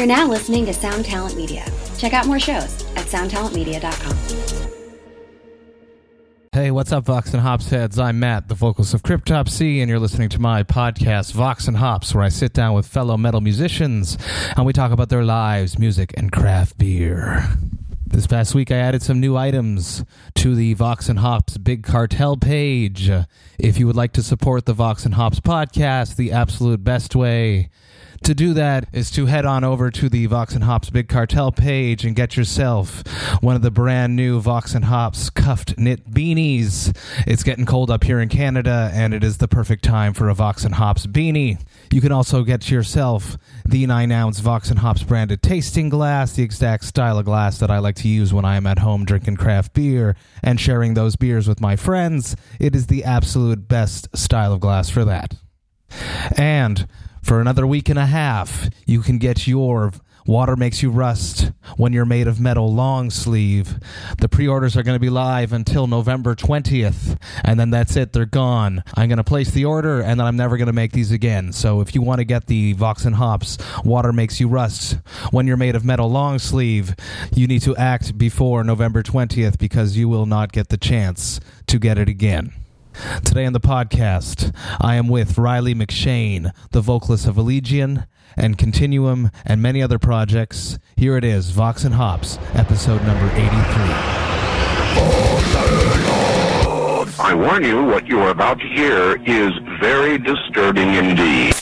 You're now listening to Sound Talent Media. Check out more shows at soundtalentmedia.com. Hey, what's up, Vox and Hops heads? I'm Matt, the vocalist of Cryptopsy, and you're listening to my podcast, Vox and Hops, where I sit down with fellow metal musicians and we talk about their lives, music, and craft beer. This past week, I added some new items to the Vox and Hops Big Cartel page. If you would like to support the Vox and Hops podcast, the absolute best way to do that is to head on over to the Vox and Hops Big Cartel page and get yourself one of the brand new Vox and Hops cuffed knit beanies. It's getting cold up here in Canada, and it is the perfect time for a Vox and Hops beanie. You can also get yourself the 9 ounce Vox and Hops branded tasting glass, the exact style of glass that I like to use when I am at home drinking craft beer and sharing those beers with my friends. It is the absolute best style of glass for that. And for another week and a half, you can get your Water Makes You Rust When You're Made of Metal long sleeve. The pre orders are going to be live until November 20th, and then that's it. They're gone. I'm going to place the order, and then I'm never going to make these again. So if you want to get the Vox and Hops Water Makes You Rust When You're Made of Metal long sleeve, you need to act before November 20th because you will not get the chance to get it again. Today on the podcast, I am with Riley McShane, the vocalist of Allegaeon and Continuum and many other projects. Here it is, Vox and Hops, episode number 83. I warn you, what you are about to hear is very disturbing indeed.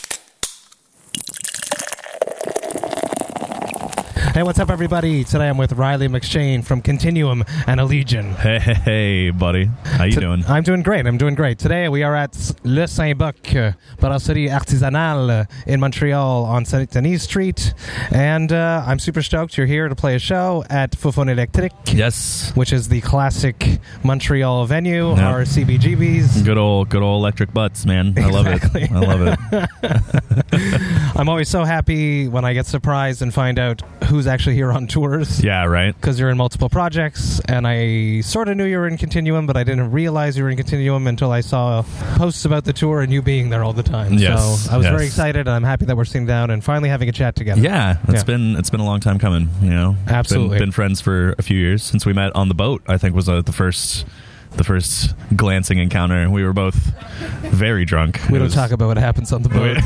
Hey, what's up, everybody? Today I'm with Riley McShane from Continuum and Allegaeon. Hey, hey, hey, buddy. How you T- doing? I'm doing great. I'm doing great. Today we are at Le Saint-Bock, uh, Brasserie Artisanale uh, in Montreal on Saint Denis Street. And uh, I'm super stoked you're here to play a show at Foufounes Electric, yes. which is the classic Montreal venue, Yep. our CBGBs. Good old, good old electric butts, man. I love it. I love it. I'm always so happy when I get surprised and find out who's actually here on tours. Yeah, right. because you're in multiple projects, and I sort of knew you were in Continuum, but I didn't realize you were in Continuum until I saw posts about the tour and you being there all the time. Yes, so I was yes. very excited, and I'm happy that we're sitting down and finally having a chat together. Yeah, it's Yeah. been it's been a long time coming. You know, Been- Absolutely. Been, friends for a few years since we met on the boat. I think was uh, the first the first glancing encounter. We were both very drunk. We It don't was- talk about what happens on the boat.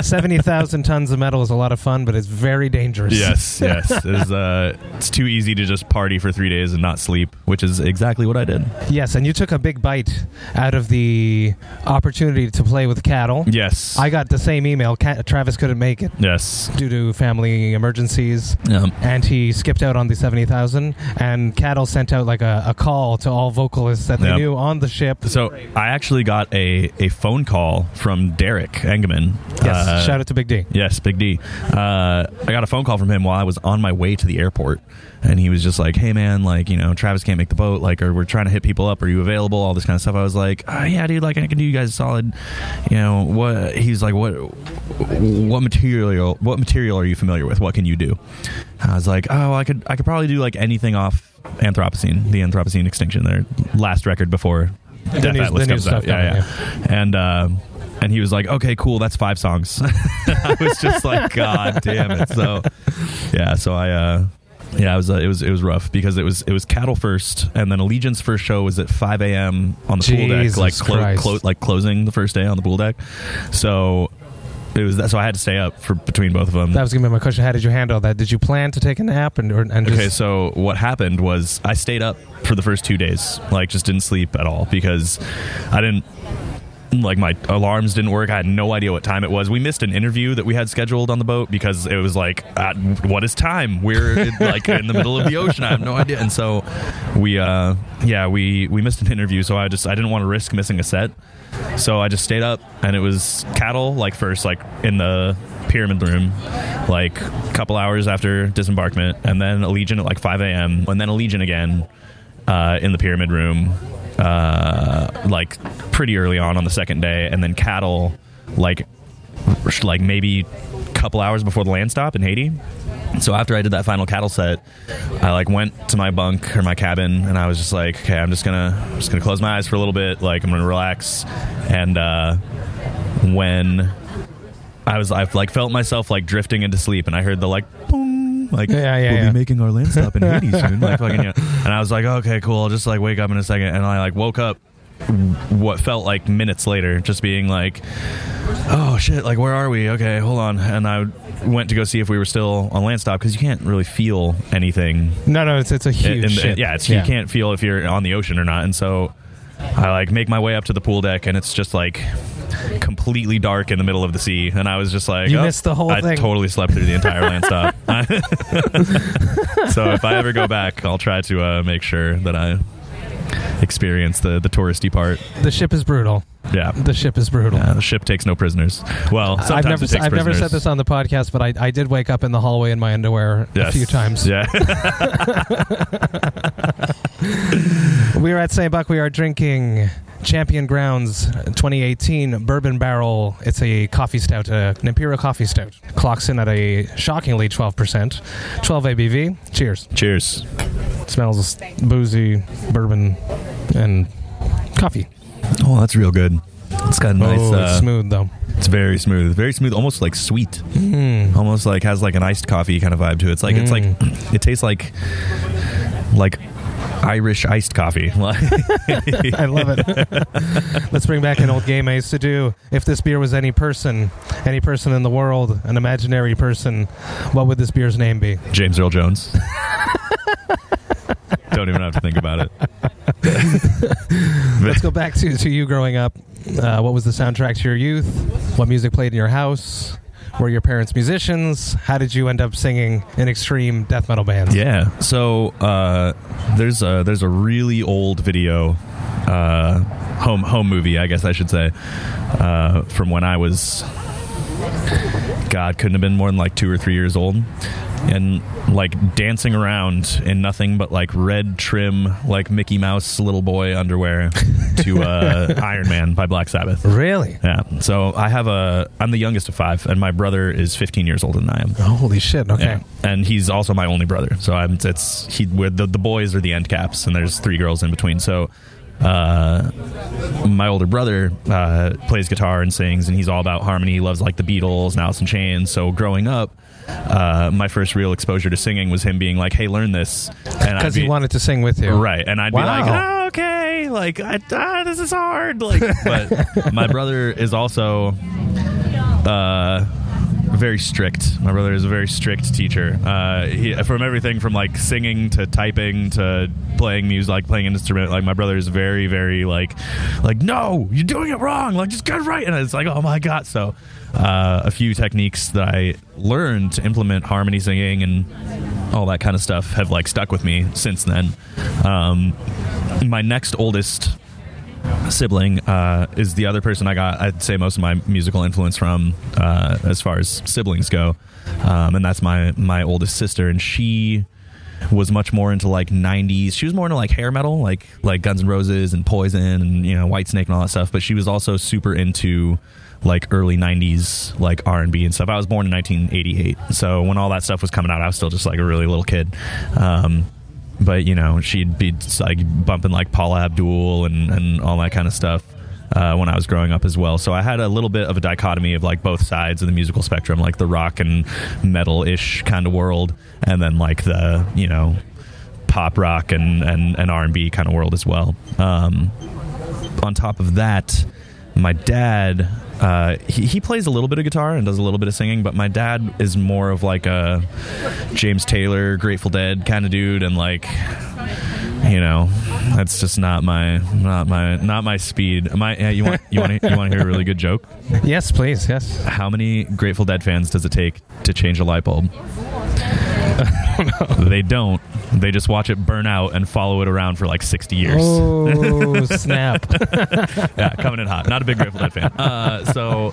Seventy thousand tons of metal is a lot of fun, but it's very dangerous. Yes, yes. It is, uh, it's too easy to just party for three days and not sleep, which is exactly what I did. Yes, and you took a big bite out of the opportunity to play with cattle. Yes. I got the same email. Travis couldn't make it yes. due to family emergencies. Yeah. and he skipped out on the 70,000 and Cattle sent out like a, a call to all vocalists that they Yep. knew on the ship. So I actually got a, a phone call from Derek Engemann. Yes, Uh, shout out to Big D. Yes, Big D. Uh, I got a phone call from him while I was on my way to the airport, and he was just like, "Hey, man, like, you know, Travis can't make the boat. Like, or we're trying to hit people up. Are you available? All this kind of stuff." I was like, oh, "Yeah, dude. Like, I can do you guys a solid. You know, what?" He's like, "What? What material? What material are you familiar with? What can you do?" I was like, "Oh, I could. I could probably do like anything off Anthropocene, the Anthropocene extinction, their last record before Death Atlas comes out. Yeah, coming, yeah. And uh, and he was like, "Okay, cool. That's five songs." I was just like, "God damn it!" So yeah, so I. uh yeah, it was uh, it was it was rough because it was it was cattle first, and then Allegaeon's first show was at five a.m. on the pool deck, like clo- clo- like closing the first day on the pool deck. So it was that. So I had to stay up for between both of them. That was going to be my question. How did you handle that? Did you plan to take a nap and, or, and just, Okay, so what happened was I stayed up for the first two days, like just didn't sleep at all because I didn't like my alarms didn't work. I had no idea what time it was. We missed an interview that we had scheduled on the boat because it was like, uh, what is time? We're like in the middle of the ocean. I have no idea. And so we, uh, yeah, we we missed an interview. So I just I didn't want to risk missing a set. So I just stayed up, and it was cattle like first, like in the pyramid room, like a couple hours after disembarkment, and then Allegaeon at like 5 a.m. and then Allegaeon again uh, in the pyramid room, uh, like pretty early on on the second day, and then cattle like like maybe a couple hours before the land stop in Haiti. So after I did that final cattle set, I like went to my bunk or my cabin, and I was just like, okay, I'm just gonna I'm just gonna close my eyes for a little bit, like I'm gonna relax, and uh, when I was I've like felt myself like drifting into sleep, and I heard the like boom, like Yeah, yeah, we'll yeah. be making our land stop in Haiti soon, like fucking yeah. And I was like, okay, cool. I'll just like wake up in a second, and I like woke up. What felt like minutes later, just being like, "Oh shit! Like, where are we? Okay, hold on." And I went to go see if we were still on land stop because you can't really feel anything No, no, it's it's a huge the- ship. yeah, it's, you can't feel if you're on the ocean or not. And so I like make my way up to the pool deck, and it's just like completely dark in the middle of the sea. And I was just like, You oh, missed the whole I thing. totally slept through the entire land stop. so if I ever go back, I'll try to uh, make sure that I experience the the touristy part. The ship is brutal. Yeah. The ship is brutal. Yeah, the ship takes no prisoners. Well, sometimes I've never it takes I've never said this on the podcast, but I, I did wake up in the hallway in my underwear a few times. Yeah. We are at St. Bock. We are drinking Champion Grounds 2018 Bourbon Barrel. It's a coffee stout, uh, an Imperial coffee stout. Clocks in at a shockingly 12%. 12 ABV. Cheers. Cheers. Smells boozy, bourbon, and coffee. Oh, that's real good. It's got a nice. oh, it's uh, smooth though. It's very smooth, very smooth, almost like sweet, almost like has like an iced coffee kind of vibe to it. It's like it's like it tastes like like Irish iced coffee. I love it. Let's bring back an old game I used to do. If this beer was any person, any person in the world, an imaginary person, what would this beer's name be? James Earl Jones. Don't even have to think about it. Let's go back to, to you growing up. Uh, what was the soundtrack to your youth? What music played in your house? Were your parents musicians? How did you end up singing in extreme death metal bands? Yeah. So uh, there's a there's a really old video, uh, home home movie, I guess I should say, uh, from when I was, God, couldn't have been more than like two or three years old, and like dancing around in nothing but like red trim, like Mickey Mouse little boy underwear to uh, Iron Man by Black Sabbath. Really? Yeah. So I have a I'm the youngest of five, and my brother is 15 years older than I am. Holy shit. Okay. Yeah. And he's also my only brother. So I'm it's he we're, the the boys are the end caps and there's three girls in between. So uh, my older brother uh, plays guitar and sings, and he's all about harmony. He loves like the Beatles and Alice in Chains. So growing up, uh, my first real exposure to singing was him being like, "Hey, learn this," Because he wanted to sing with you. Right, and I'd be like, oh, okay, like I, ah, this is hard. Like, but my brother is also uh, very strict. My brother is a very strict teacher. Uh, he, from everything from like singing to typing to playing music, like playing an instrument. Like my brother is very, very like, like no, you're doing it wrong. Like just get it right. And it's like, oh my god. So uh, a few techniques that I learned to implement harmony singing and all that kind of stuff have like stuck with me since then. Um, my next oldest sibling uh, is the other person I got. I'd say most of my musical influence from, uh, as far as siblings go, um, and that's my my oldest sister, and she was much more into like 90s she was more into like hair metal like like guns N' roses and poison and you know Whitesnake and all that stuff but she was also super into like early 90s like r&b and stuff i was born in 1988 so when all that stuff was coming out i was still just like a really little kid um, but you know she'd be like bumping like Paula Abdul and and all that kind of stuff uh, when I was growing up as well. So I had a little bit of a dichotomy of like both sides of the musical spectrum, like the rock and metal ish kind of world, and then like the you know pop rock and and, and R and B kind of world as well. Um, on top of that, my dad uh, he, he plays a little bit of guitar and does a little bit of singing, but my dad is more of like a James Taylor, Grateful Dead kind of dude, and like you know, that's just not my not my not my speed. Am I? yeah, you want you want to, you want to hear a really good joke? Yes, please. Yes. How many Grateful Dead fans does it take to change a light bulb? They don't. They just watch it burn out and follow it around for like sixty years. Oh, snap. yeah, coming in hot. Not a big Grateful Dead fan. Uh, so,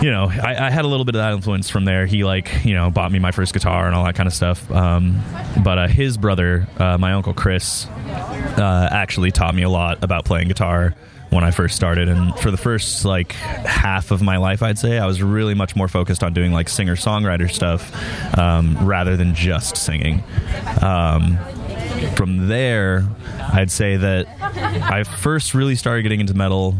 you know, I, I had a little bit of that influence from there. He like, you know, bought me my first guitar and all that kind of stuff. Um, but uh, his brother, uh, my uncle Chris, uh, actually taught me a lot about playing guitar when I first started. And for the first like half of my life, I'd say I was really much more focused on doing like singer songwriter stuff um, rather than just singing. Um, from there, I'd say that I first really started getting into metal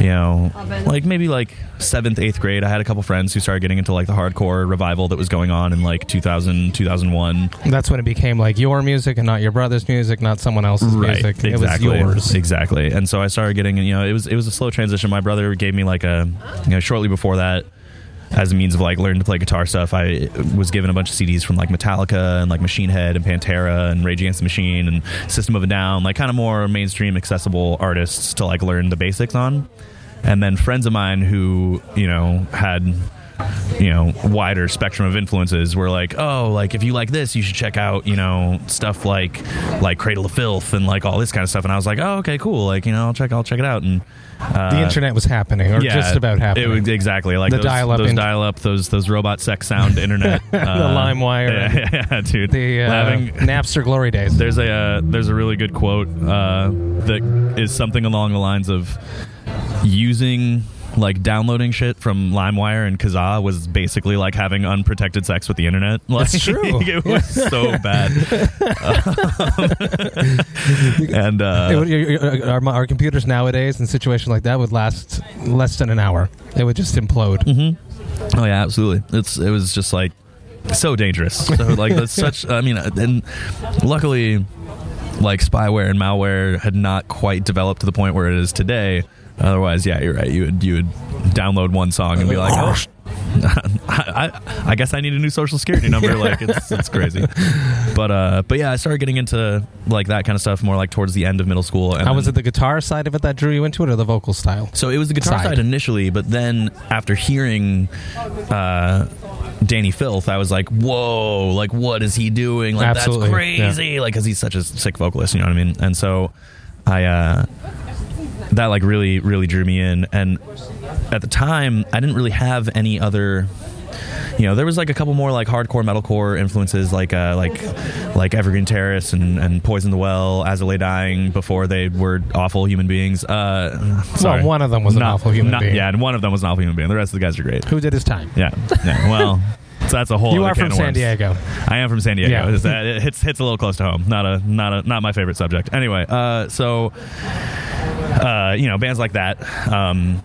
you know, like maybe like seventh, eighth grade, I had a couple friends who started getting into like the hardcore revival that was going on in like 2000, 2001. That's when it became like your music and not your brother's music, not someone else's music. exactly, It was yours. exactly. And so I started getting, you know, it was it was a slow transition. My brother gave me like a, you know, shortly before that, as a means of like learning to play guitar stuff. I was given a bunch of CDs from like Metallica and like Machine Head and Pantera and Rage Against the Machine and System of a Down, like kind of more mainstream accessible artists to like learn the basics on. And then friends of mine who, you know, had you know wider spectrum of influences were like oh like if you like this you should check out you know stuff like like cradle of filth and like all this kind of stuff and i was like oh okay cool like you know i'll check i'll check it out and uh, the internet was happening, or just about happening. it was exactly like The those, dial-up those dial-up those those robot sex sound internet the LimeWire, yeah, yeah, yeah, dude the uh, Having- Napster glory days. there's a uh, there's a really good quote uh, that is something along the lines of using like downloading shit from LimeWire and Kazaa was basically like having unprotected sex with the internet. Like, It's true. it was so bad. and uh, It would- your- your- our, our computers nowadays in situations like that would last less than an hour. It would just implode. Mm-hmm. Oh yeah, absolutely. It's it was just like so dangerous. So like that's such. I mean, and luckily, like spyware and malware had not quite developed to the point where it is today. Otherwise, yeah, you're right. You would you would download one song and be like, oh, I, I, I guess I need a new social security number. Like it's it's crazy. But uh, but yeah, I started getting into like that kind of stuff more like towards the end of middle school. And How was it the guitar side of it that drew you into it, or the vocal style? so it was the guitar Side. side, initially, but then after hearing uh, Dani Filth, I was like, "Whoa! Like, what is he doing? Like, Absolutely, that's crazy! Like, because he's such a sick vocalist, you know what I mean?" And so, I uh, that like really, really drew me in. And at the time, I didn't really have any other. You know, there was like a couple more like hardcore metalcore influences, like uh, like like Evergreen Terrace and, and Poison the Well, As I Lay Dying, before they were awful human beings. Uh, sorry. one of them was an awful human not- being. Yeah, and one of them was an awful human being. The rest of the guys are great. Who did his time? Yeah, yeah. Well, that's a whole. You other are from of San. Diego. I am from San Diego. Yeah. It's- It hits hits a little close to home. Not a not a not my favorite subject. Anyway, uh, so uh, you know, bands like that. Um,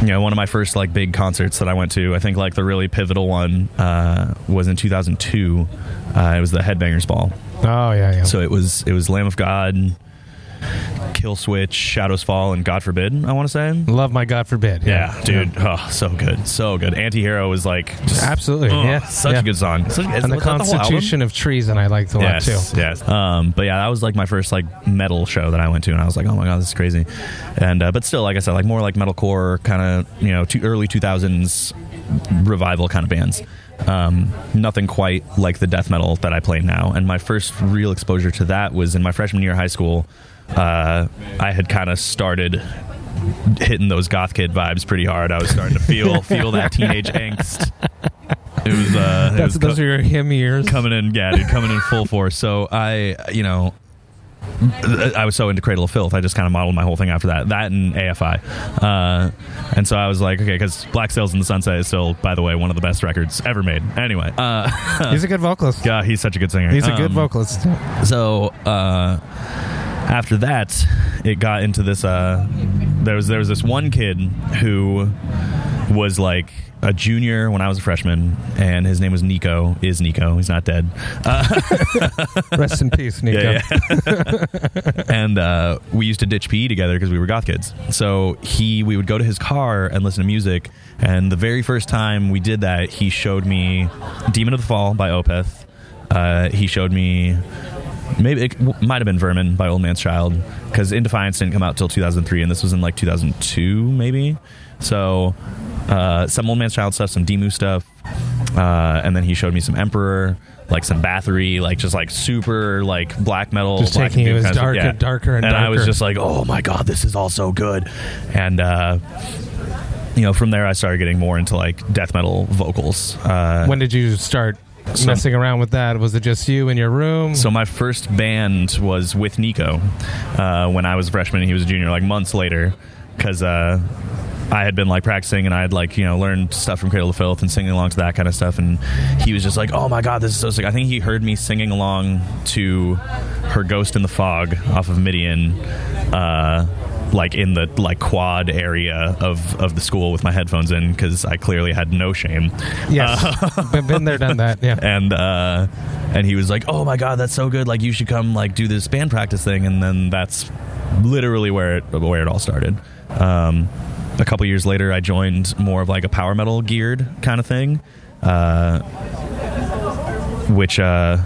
you know, one of my first like big concerts that I went to, I think like the really pivotal one uh, was in 2002. Uh, it was the Headbangers Ball. Oh yeah, yeah. So it was it was Lamb of God, Kill Switch, Shadows Fall, and God Forbid. I want to say. Love my God forbid. Yeah, dude. Oh, so good, so good. Anti-Hero was like just, Absolutely, oh, yeah, such yeah. a good song. Such, is- and the was that whole album? Constitution of Treason I liked a lot Yes, too. yes. Um, but yeah, that was like my first like metal show that I went to, and I was like, oh my god, this is crazy. And uh, but still, like I said, like more like metalcore kind of you know, two, early two thousands revival kind of bands. Um, nothing quite like the death metal that I play now. And my first real exposure to that was in my freshman year of high school. Uh, I had kind of started hitting those goth kid vibes pretty hard. I was starting to feel feel that teenage angst. It was uh, it was those co- are your hymn years. coming in, yeah, dude, coming in full force. So I, you know, I was so into Cradle of Filth, I just kind of modeled my whole thing after that. That and AFI, uh, and so I was like, okay, because Black Sails in the Sunset is still, by the way, one of the best records ever made. Anyway, uh, He's a good vocalist. yeah, he's such a good singer. He's a good Um, vocalist. so uh, after that, it got into this. Uh, there was there was this one kid who was like a junior when I was a freshman, and his name was Nico. Is Nico? He's not dead. Rest in peace, Nico. Yeah, yeah. and uh, we used to ditch PE together because we were goth kids. So he, we would go to his car and listen to music. And the very first time we did that, he showed me "Demon of the Fall" by Opeth. Uh, he showed me maybe it might have been Vermin by Old Man's Child because In Defiance didn't come out till 2003, and this was in like 2002 maybe. So uh, some Old Man's Child stuff, some Dimmu stuff, uh, and then he showed me some Emperor, like some Bathory, like just like super like black metal, Just black taking it doom as kind of- darker, darker, and I was just like, oh my god, this is all so good, and. uh you know, from there I started getting more into like death metal vocals. Uh, When did you start So- messing around with that? Was it just you in your room? So my first band was with Nico uh, when I was a freshman and he was a junior, like months later, because uh, I had been like practicing and I had like you know learned stuff from Cradle of Filth and singing along to that kind of stuff, and he was just like, "Oh my god, this is so sick!" I think he heard me singing along to "Her Ghost in the Fog" off of Midian. Uh, like in the like quad area of of the school with my headphones in because I clearly had no shame. Yes, been, been there, done that. Yeah. and uh, and he was like, "Oh my god, that's so good! Like you should come like do this band practice thing." And then that's literally where it where it all started. Um, a couple years later, I joined more of like a power metal geared kind of thing, uh, which. Uh,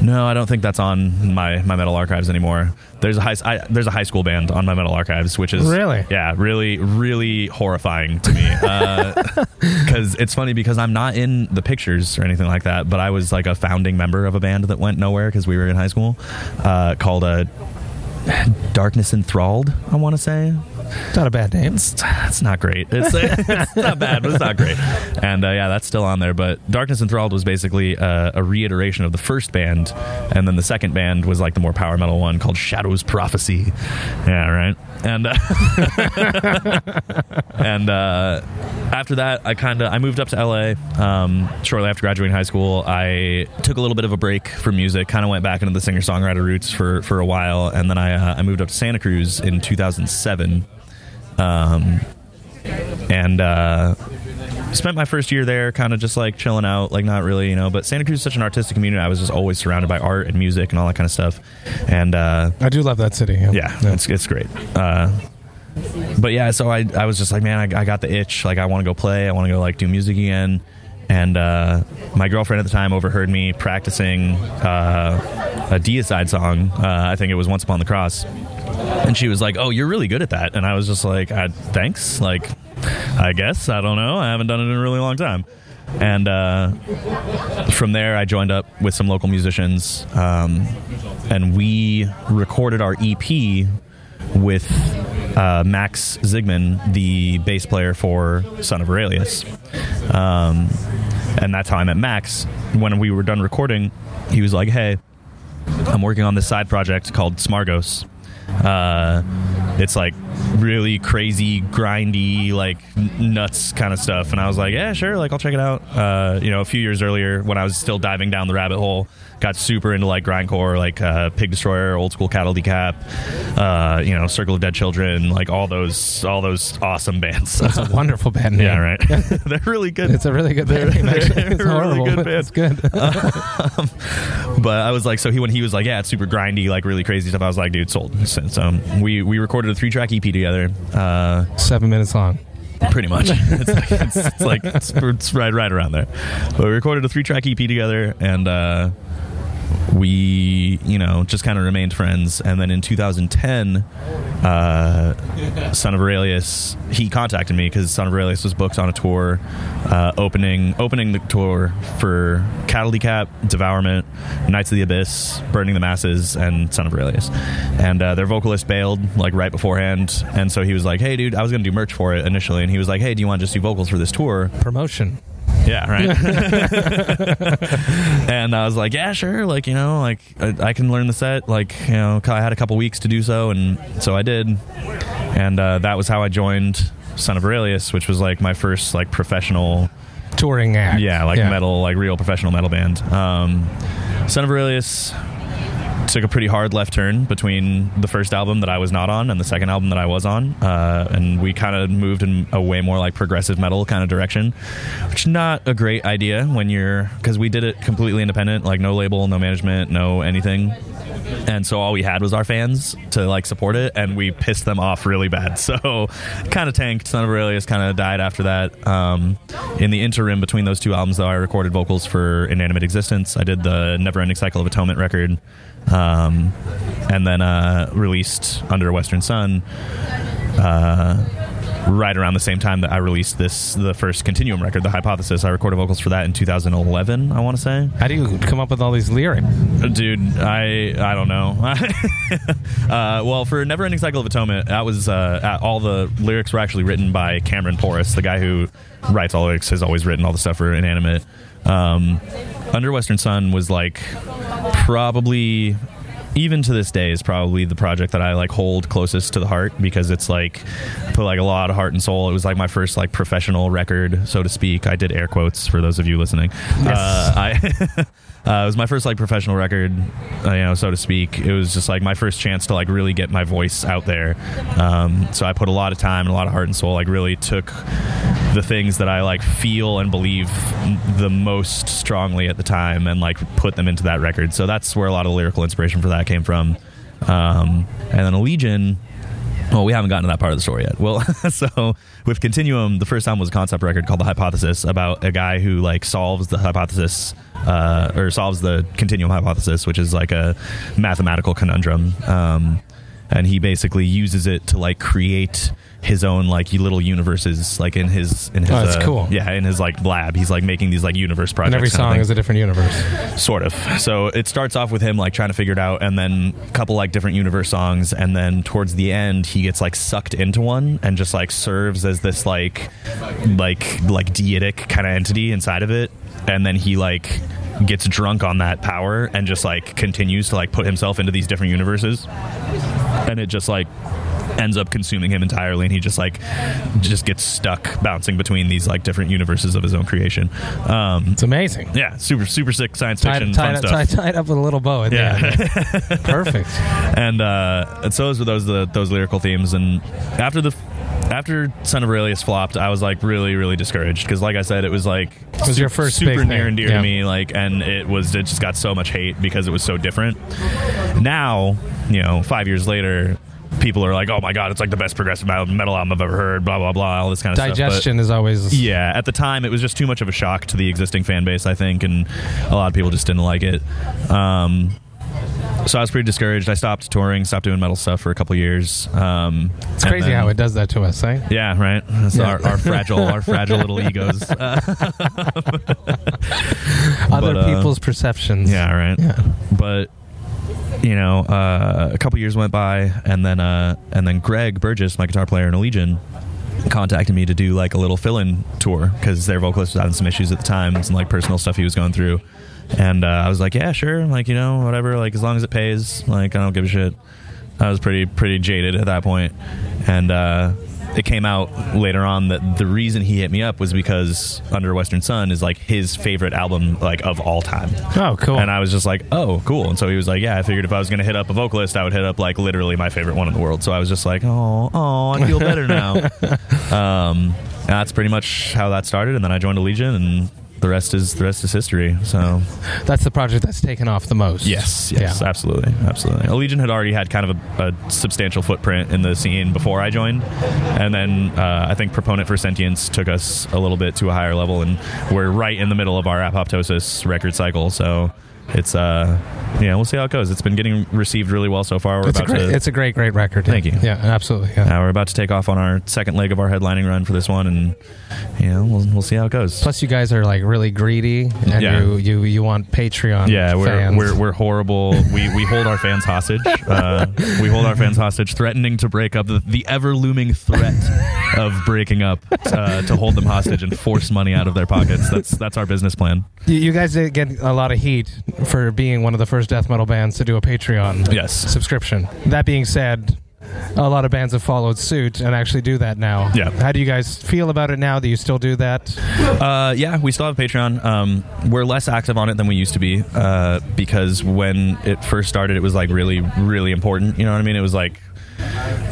no, I don't think that's on my, my metal archives anymore. There's a high I, there's a high school band on my metal archives, which is Really? yeah, really really horrifying to me. Because it's funny because I'm not in the pictures or anything like that, but I was like a founding member of a band that went nowhere because we were in high school, uh, called a Darkness Enthralled. I want to say Not a bad name. it's, it's not great. It's, it's not bad, but it's not great. And uh, yeah, that's still on there. But Darkness Enthralled was basically uh, a reiteration of the first band, and then the second band was like the more power metal one called Shadows Prophecy. Yeah, right. And uh, and uh, after that, I kind of I moved up to LA. Um, shortly after graduating high school, I took a little bit of a break from music. Kind of went back into the singer songwriter roots for for a while, and then I uh, I moved up to Santa Cruz in 2007 um, and uh, spent my first year there kind of just like chilling out like not really you know but santa cruz is such an artistic community. I was just always surrounded by art and music and all that kind of stuff. And uh, I do love that city. yeah, it's, it's great. Uh, but yeah so I, I was just like man I, I got the itch. Like i want to go play. I want to go like do music again. And uh, my girlfriend at the time overheard me practicing uh, a deicide song. Uh, i think it was once upon the cross and she was like, "Oh, you're really good at that." And I was just like, I, "Thanks." Like, I guess I don't know. I haven't done it in a really long time. And uh, from there, I joined up with some local musicians, um, and we recorded our EP with uh, Max Zigman, the bass player for Son of Aurelius. Um, and that's how I met Max. When we were done recording, he was like, "Hey, I'm working on this side project called Smargos. Uh, it's like really crazy, grindy, like nuts kind of stuff. And I was like, yeah, sure, like I'll check it out. Uh, you know, a few years earlier when I was still diving down the rabbit hole, got super into like grindcore, like uh, Pig Destroyer, Old School Cattle Decap, uh, you know, Circle of Dead Children, like all those, all those awesome bands. That's a wonderful band name. yeah, right. They're really good. It's a really good band name. Actually. they're It's a really good band. It's good. but I was like, so he when he was like, yeah, it's super grindy, like really crazy stuff. I was like, dude, sold. So, so we we recorded a three track EP together, uh, Seven minutes long. pretty much. it's, like, it's, it's like it's, it's right right around there. But we recorded a three track EP together, and uh, we you know just kind of remained friends. And then in 2010, uh, Son of Aurelius he contacted me because Son of Aurelius was booked on a tour, uh, opening opening the tour for Cattle Decap, Devourment, Knights of the Abyss, Burning the Masses, and Son of Aurelius. And uh, their vocalist bailed like right beforehand, and so he was like, "Hey, dude, I was gonna do merch for it initially," and he was like, "Hey, do you want to just do vocals for this tour?" Promotion. Yeah, right. and I was like, yeah, sure. Like, you know, like I, I can learn the set. Like, you know, I had a couple weeks to do so, and so I did. And uh, that was how I joined Son of Aurelius, which was like my first like professional, Touring act. yeah, like metal, like real professional metal band. Um, Son of Aurelius took a pretty hard left turn between the first album that I was not on and the second album that I was on, uh, and we kind of moved in a way more like progressive metal kind of direction, which not a great idea when you're because we did it completely independent, like no label, no management, no anything. And so all we had was our fans to like support it, and we pissed them off really bad. So kind of tanked. Son of Aurelius kind of died after that. Um, in the interim between those two albums, though, I recorded vocals for Inanimate Existence. I did the Never Ending Cycle of Atonement record, um, and then uh, released Under Western Sun. Uh, right around the same time that I released this, the first Continuum record, The Hypothesis. I recorded vocals for that in 2011, I want to say. How do you come up with all these lyrics? Dude, I I don't know. uh, well, for Never Ending Cycle of Atonement, that was uh, all the lyrics were actually written by Cameron Porras, the guy who writes all the lyrics, has always written all the stuff for Inanimate. Um, Under Western Sun was like probably even to this day is probably the project that I like hold closest to the heart because it's like put like a lot of heart and soul. It was like my first like professional record, so to speak. I did air quotes for those of you listening. Uh, I uh, it was my first like professional record, uh, you know, so to speak. It was just like my first chance to like really get my voice out there. Um, so I put a lot of time and a lot of heart and soul. Like really took the things that I like feel and believe the most strongly at the time and like put them into that record. So that's where a lot of the lyrical inspiration for that came from. Um, and then Allegaeon. Well, we haven't gotten to that part of the story yet. Well, so with Continuum, the first time was a concept record called The Hypothesis about a guy who like solves the hypothesis uh, or solves the continuum hypothesis, which is like a mathematical conundrum. Um, and he basically uses it to like create his own like little universes like in his in his Oh, that's uh, cool. yeah in his like lab. He's like making these like universe projects And every song is a different universe. sort of. So it starts off with him like trying to figure it out and then a couple like different universe songs and then towards the end he gets like sucked into one and just like serves as this like like like deitic kind of entity inside of it. And then he like gets drunk on that power and just like continues to like put himself into these different universes. And it just like ends up consuming him entirely and he just like just gets stuck bouncing between these like different universes of his own creation um It's amazing. yeah super super sick science fiction Tied, fun tied, stuff tied, tied up with a little bow at Yeah. the end. Perfect. and uh and so those were those the those lyrical themes and after the after Son of Aurelius flopped, I was like really, really discouraged because, like I said, it was like It was your first super near and dear Yeah. to me. Like, and it was it just got so much hate because it was so different. Now, you know, five years later, people are like, "Oh my god, it's like the best progressive metal album I've ever heard." Blah blah blah, all this kind of stuff. But- Digestion is always. yeah, at the time it was just too much of a shock to the existing fan base, I think, and a lot of people just didn't like it. Um, so I was pretty discouraged. I stopped touring, stopped doing metal stuff for a couple years. Um, It's crazy how it does that to us, eh? Yeah, right. Yeah. our, our fragile, our fragile little egos. Uh, Other But, uh, people's perceptions. yeah, right. Yeah. But you know, uh, a couple years went by, and then uh, and then Greg Burgess, my guitar player in Allegaeon, contacted me to do like a little fill-in tour because their vocalist was having some issues at the time, some like personal stuff he was going through. And uh, I was like, yeah, sure, like you know, whatever, like as long as it pays, like I don't give a shit. I was pretty pretty jaded at that point, and uh, it came out later on that the reason he hit me up was because Under Western Sun is like his favorite album like of all time. Oh, cool. And I was just like, oh, cool. And so he was like, yeah, I figured if I was going to hit up a vocalist, I would hit up like literally my favorite one in the world. So I was just like, oh, oh, I feel better now. um, and that's pretty much how that started. And then I joined Allegaeon and the rest is the rest is history. So That's the project that's taken off the most. yes, yes, Yeah. absolutely, absolutely. Allegaeon had already had kind of a, a substantial footprint in the scene before I joined, and then uh, I think Proponent for Sentience took us a little bit to a higher level, and we're right in the middle of our apoptosis record cycle. So it's uh, yeah, we'll see how it goes. It's been getting received really well so far. We're It's a great, to. it's a great, great record. Thank you. Yeah, absolutely. Yeah. uh, we're about to take off on our second leg of our headlining run for this one, and you know we'll, we'll see how it goes. Plus, you guys are like really greedy, and Yeah. you, you you want Patreon. Yeah, we're, fans. we're we're horrible. We we hold our fans hostage. Uh, we hold our fans hostage, threatening to break up the, the ever looming threat of breaking up uh, to hold them hostage and force money out of their pockets. That's that's our business plan. You, you guys get a lot of heat for being one of the first death metal bands to do a Patreon Yes. subscription. That being said, a lot of bands have followed suit and actually do that now. Yeah. How do you guys feel about it now? Do you still do that? Uh, yeah, we still have Patreon. Um, we're less active on it than we used to be uh, because when it first started, it was like really, really important. You know what I mean? It was like,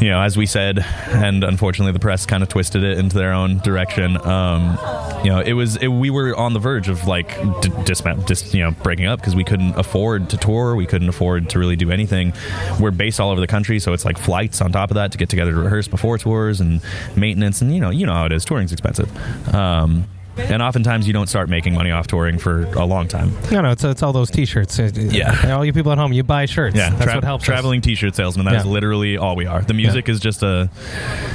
you know, as we said, and unfortunately, the press kind of twisted it into their own direction. Um, you know, it was it, we were on the verge of like d- dismount, dis, you know, breaking up because we couldn't afford to tour. We couldn't afford to really do anything. We're based all over the country, so it's like flights on top of that to get together to rehearse before tours and maintenance, and you know, you know how it is. Touring's expensive. Um, and oftentimes you don't start making money off touring for a long time. No, no, it's, it's all those T-shirts. Yeah. all you people at home, you buy shirts. Yeah, that's tra- what helps. us. traveling T-shirt salesman. That is Yeah. literally all we are. The music is just a,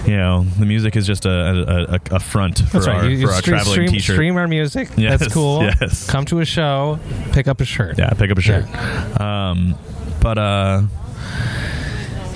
you know, the music is just a a, a, front for That's our right. You, you our stream, traveling stream, T-shirt. stream our music. Yes, That's cool. yes. Come to a show, pick up a shirt. Yeah, pick up a shirt. Um, but uh,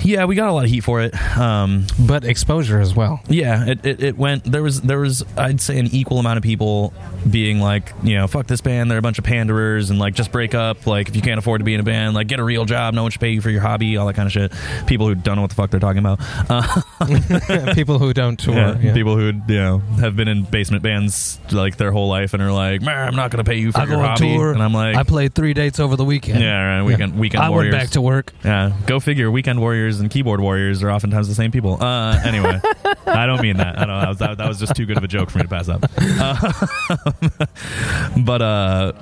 yeah, we got a lot of heat for it. Um, But exposure as well. yeah, it, it, it went. There was there was I'd say an equal amount of people being like, you know, fuck this band, they're a bunch of panderers, and like just break up. Like if you can't afford to be in a band, like get a real job. No one should pay you for your hobby. All that kind of shit. People who don't know what the fuck they're talking about. Uh, People who don't tour. yeah, yeah. People who you know have been in basement bands like their whole life and are like, man, I'm not going to pay you for I your hobby. tour. And I'm like, I played three dates over the weekend. yeah, right, weekend weekend I warriors. went back to work. Yeah, go figure. Weekend warriors and keyboard warriors are oftentimes the same people. Uh, anyway, I don't mean that. I don't. That was, that, that was just too good of a joke for me to pass up. Uh, but uh,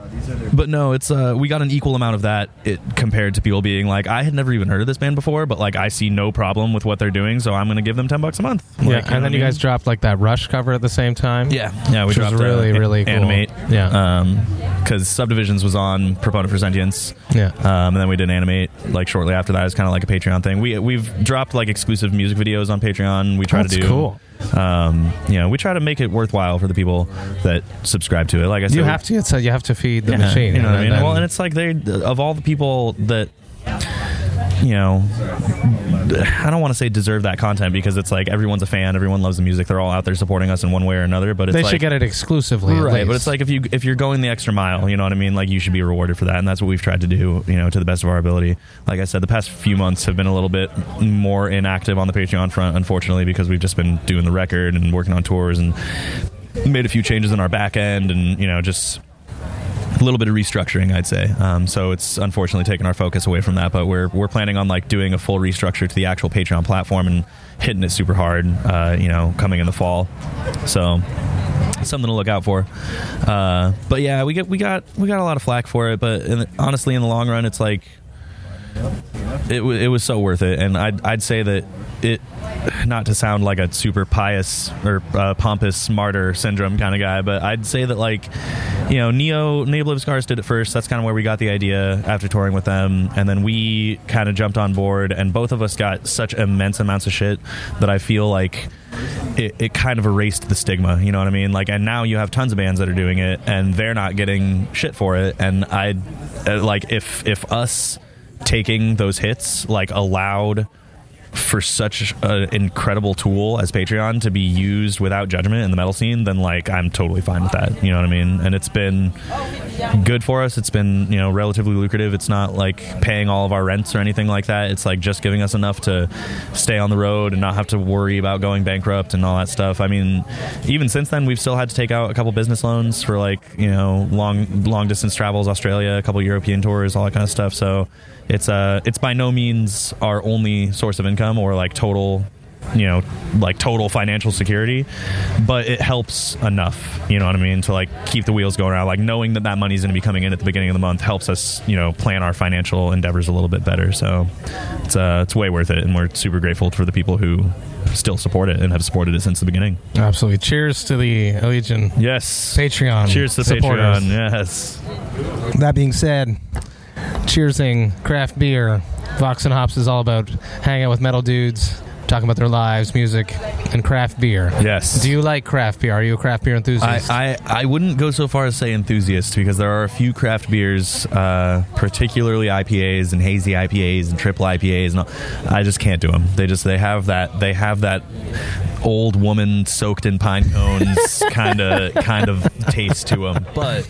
but no, it's uh, we got an equal amount of that it, compared to people being like, I had never even heard of this band before, but like I see no problem with what they're doing, so I'm going to give them ten bucks a month. Like, yeah, know and what then you mean? guys dropped like that Rush cover at the same time. Yeah, yeah, we Which was dropped really, uh, really cool. animate. Yeah. because Subdivisions was on Proponent for Sentience. Yeah. Um, and then we did animate like shortly after that. It's kind of like a Patreon thing. We we've dropped like exclusive music videos on Patreon. We try That's to do cool. Um, you know, we try to make it worthwhile for the people that subscribe to it. Like I said, You have to. It's a, you have to feed the yeah, machine. You know what I mean? well, and it's like they of all the people that you know, I don't want to say deserve that content because it's like everyone's a fan, everyone loves the music, they're all out there supporting us in one way or another. But it's they like, should get it exclusively, right but it's like if you if you're going the extra mile you know what i mean like you should be rewarded for that and that's what we've tried to do you know to the best of our ability like i said the past few months have been a little bit more inactive on the patreon front unfortunately because we've just been doing the record and working on tours and made a few changes in our back end and you know just a little bit of restructuring, I'd say. Um, so it's unfortunately taken our focus away from that, but we're we're planning on like doing a full restructure to the actual Patreon platform and hitting it super hard. Uh, you know, coming in the fall. So something to look out for. Uh, but yeah, we get we got we got a lot of flack for it, but in, honestly, in the long run, it's like it, wa it was so worth it, and I'd I'd say that it. Not to sound like a super pious or uh, pompous martyr syndrome kind of guy, but I'd say that like, you know, Neo Neo Live Scars did it first. That's kind of where we got the idea after touring with them, and then we kind of jumped on board, and both of us got such immense amounts of shit that I feel like it, it kind of erased the stigma. You know what I mean? Like, and now you have tons of bands that are doing it, and they're not getting shit for it. And I, uh, like, if if us taking those hits like allowed for such an incredible tool as Patreon to be used without judgment in the metal scene, then like I'm totally fine with that. You know what I mean? And it's been good for us. It's been you know relatively lucrative. It's not like paying all of our rents or anything like that. It's like just giving us enough to stay on the road and not have to worry about going bankrupt and all that stuff. I mean, even since then, we've still had to take out a couple business loans for like you know long long distance travels, Australia, a couple European tours, all that kind of stuff. So it's uh it's by no means our only source of income or like total you know like total financial security but it helps enough you know what i mean to like keep the wheels going around like knowing that that money's going to be coming in at the beginning of the month helps us you know plan our financial endeavors a little bit better so it's uh it's way worth it and we're super grateful for the people who still support it and have supported it since the beginning Absolutely. Cheers to the legion yes Patreon. cheers to supporters. patreon yes That being said, cheersing craft beer. Vox and Hops is all about hanging out with metal dudes, talking about their lives, music, and craft beer. yes Do you like craft beer? Are you a craft beer enthusiast? I, I, I wouldn't go so far as say enthusiast because there are a few craft beers, uh, particularly IPAs and hazy IPAs and triple IPAs, and all, I just can't do them. They just they have that they have that old woman soaked in pine cones kind of kind of taste to them. But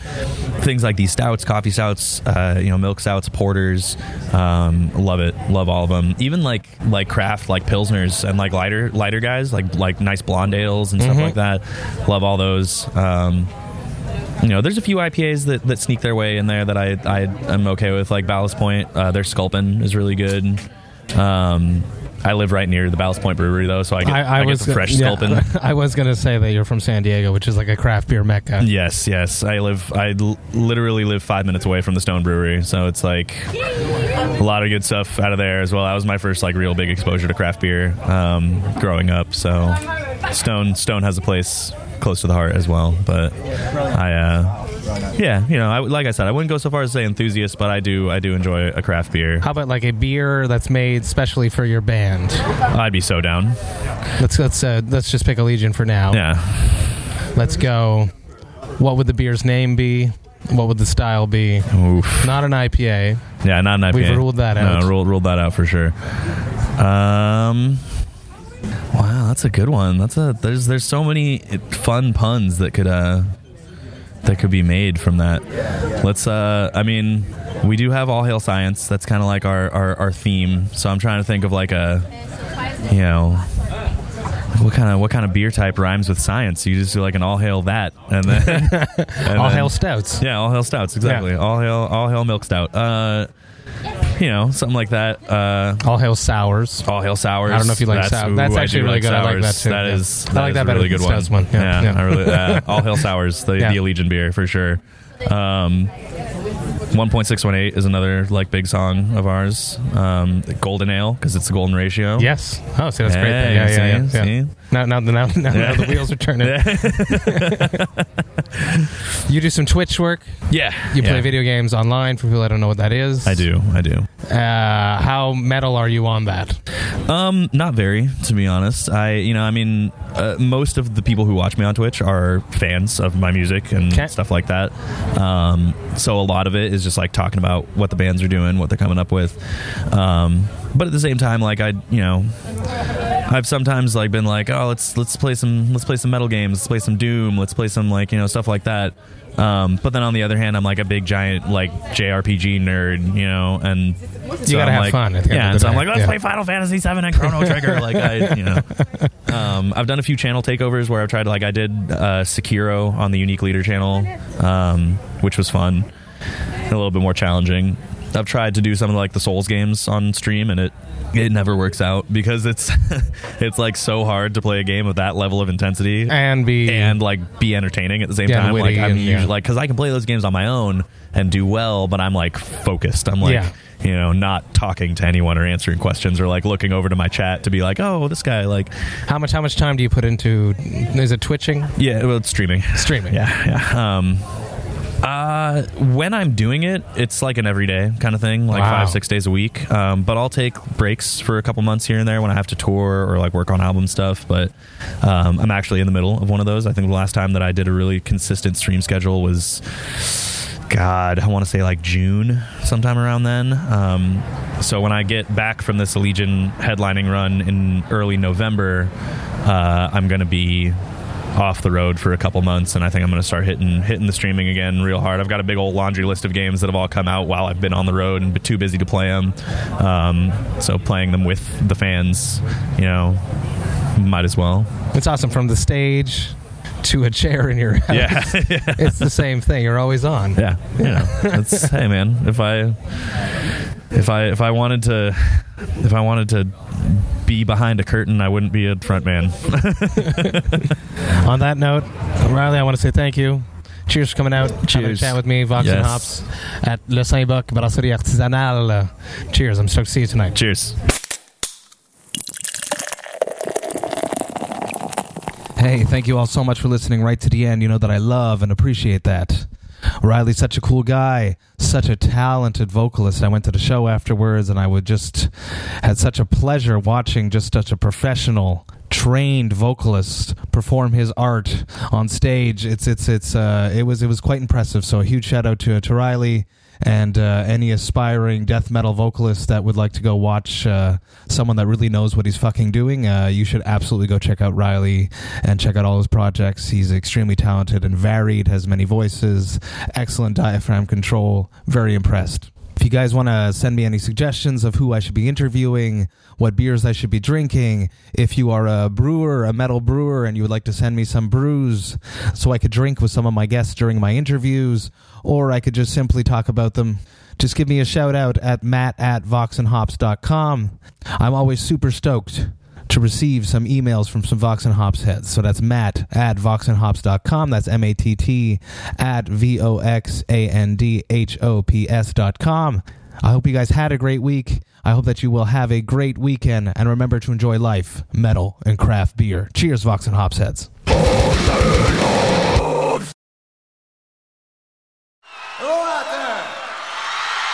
things like these stouts, coffee stouts, uh, you know, milk stouts, porters, um, love it, love all of them. Even like like craft like and like lighter lighter guys like like nice blonde ales and stuff like that. Love all those. Um, you know, there's a few IPAs that, that sneak their way in there that I I am okay with, like Ballast Point. Uh, their Sculpin is really good. Um, I live right near the Ballast Point Brewery though, so I get I, get the fresh yeah, Sculpin. I was going to say that you're from San Diego, which is like a craft beer mecca. Yes, yes. I live. I l- literally live five minutes away from the Stone Brewery, so it's like a lot of good stuff out of there as well. That was my first like real big exposure to craft beer um, growing up. So Stone Stone has a place close to the heart as well. But I, uh, yeah, you know, I, like I said, I wouldn't go so far as to say enthusiast, but I do. I do enjoy a craft beer. How about like a beer that's made specially for your band? I'd be so down. Let's let's uh, let's just pick Allegaeon for now. Yeah. Let's go. What would the beer's name be? What would the style be? Oof. Not an IPA. Yeah, not an IPA. We've ruled that out. No, ruled, ruled that out for sure. Um, wow, that's a good one. That's a there's there's so many fun puns that could uh that could be made from that. Let's. Uh, I mean, we do have all hail science. That's kind of like our, our our theme. So I'm trying to think of like a, you know. What kind of what kind of beer type rhymes with science? You just do like an all hail that, and then and All then- hail stouts. yeah, all hail stouts, exactly. Yeah. All hail, all hail milk stout. Uh, you know, something like that. Uh, All hail sours. all hail sours. I don't know if you like sour- ooh, that's actually really good. I like that too, That yeah. is, I like is that a better really than good one. One. Yeah, yeah. I really, uh, all hail sours, the, Yeah. the Allegaeon beer for sure. Um, 1.618 is another like big song of ours. Um, Golden Ale because it's the golden ratio. Yes. Oh, see, that's great. Hey, then. Yeah, yeah, yeah. see, yeah. see? Now, now, now, now, now the wheels are turning. you do some Twitch work. Yeah, You play yeah. video games online. For people that don't know what that is, I do, I do. Uh, how metal are you on that? Um, not very, to be honest. I, you know, I mean, uh, most of the people who watch me on Twitch are fans of my music and Okay. stuff like that. Um, so a lot of it is just like talking about what the bands are doing, what they're coming up with. Um, but at the same time, like I, you know, I've sometimes like been like, oh, let's let's play some let's play some metal games, let's play some Doom, let's play some like you know stuff like that. Um, but then on the other hand, I'm like a big giant like JRPG nerd, you know, and so gotta I'm have like- fun at the end Yeah, and so I'm like, let's Yeah. play Final Fantasy VII and Chrono Trigger. like I, you know, um, I've done a few channel takeovers where I've tried like I did uh, Sekiro on the Unique Leader channel, um, which was fun, a little bit more challenging. I've tried to do some of like the Souls games on stream, and it it never works out because it's it's like so hard to play a game of that level of intensity And be and like be entertaining at the same Yeah, time. Like I'm and- usually yeah. like because I can play those games on my own and do well, but I'm like focused. I'm like Yeah. you know not talking to anyone or answering questions or like looking over to my chat to be like, oh, this guy like how much how much time do you put into? Is it twitching? yeah, well, it's streaming. Streaming. Yeah, yeah. Um, uh, when I'm doing it, it's like an everyday kind of thing, like Wow. five, six days a week. Um, but I'll take breaks for a couple months here and there when I have to tour or like work on album stuff. But um, I'm actually in the middle of one of those. I think the last time that I did a really consistent stream schedule was. God, I want to say like June, sometime around then. Um, so when I get back from this Allegaeon headlining run in early November, uh, I'm going to be off the road for a couple months, and I think I'm going to start hitting hitting the streaming again real hard. I've got a big old laundry list of games that have all come out while I've been on the road and been too busy to play them. Um, so playing them with the fans, you know, might as well. It's awesome from the stage to a chair in your house. Yeah, it's the same thing. You're always on. yeah, you know. That's hey man, if I if I if I wanted to if I wanted to be behind a curtain, I wouldn't be a front man. On that note, Riley, I want to say thank you. Cheers for coming out. Having Cheers. chat with me, Vox and Hops at Le Saint-Bock Brasserie Artisanale. Cheers. I'm stoked to see you tonight. Cheers. Hey, thank you all so much for listening right to the end. You know that I love and appreciate that. Riley's such a cool guy, such a talented vocalist. I went to the show afterwards and I would just had such a pleasure watching just such a professional trained vocalist perform his art on stage. It's it's it's uh it was it was quite impressive. So a huge shout out to to Riley and uh, any aspiring death metal vocalist that would like to go watch uh, someone that really knows what he's fucking doing, uh, you should absolutely go check out Riley and check out all his projects. He's extremely talented and varied, has many voices, excellent diaphragm control. Very impressed. If you guys want to send me any suggestions of who I should be interviewing, what beers I should be drinking, if you are a brewer, a metal brewer, and you would like to send me some brews so I could drink with some of my guests during my interviews, or I could just simply talk about them, just give me a shout out at matt at voxandhops.com. I'm always super stoked to receive some emails from some Vox and Hops heads. So that's Matt at voxandhops.com. That's M A T T at V O X A N D H O P S dot com. I hope you guys had a great week. I hope that you will have a great weekend and remember to enjoy life, metal, and craft beer. Cheers, Vox and Hops heads.